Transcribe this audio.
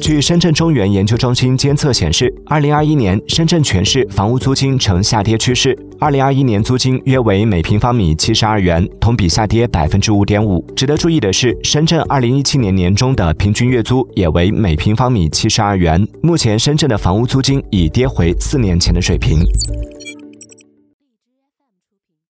据深圳中原研究中心监测显示二零二一年深圳全市房屋租金呈下跌趋势二零二一年租金约为每平方米七十二元同比下跌百分之五点五。值得注意的是深圳二零一七年年中的平均月租也为每平方米七十二元目前深圳的房屋租金已跌回四年前的水平。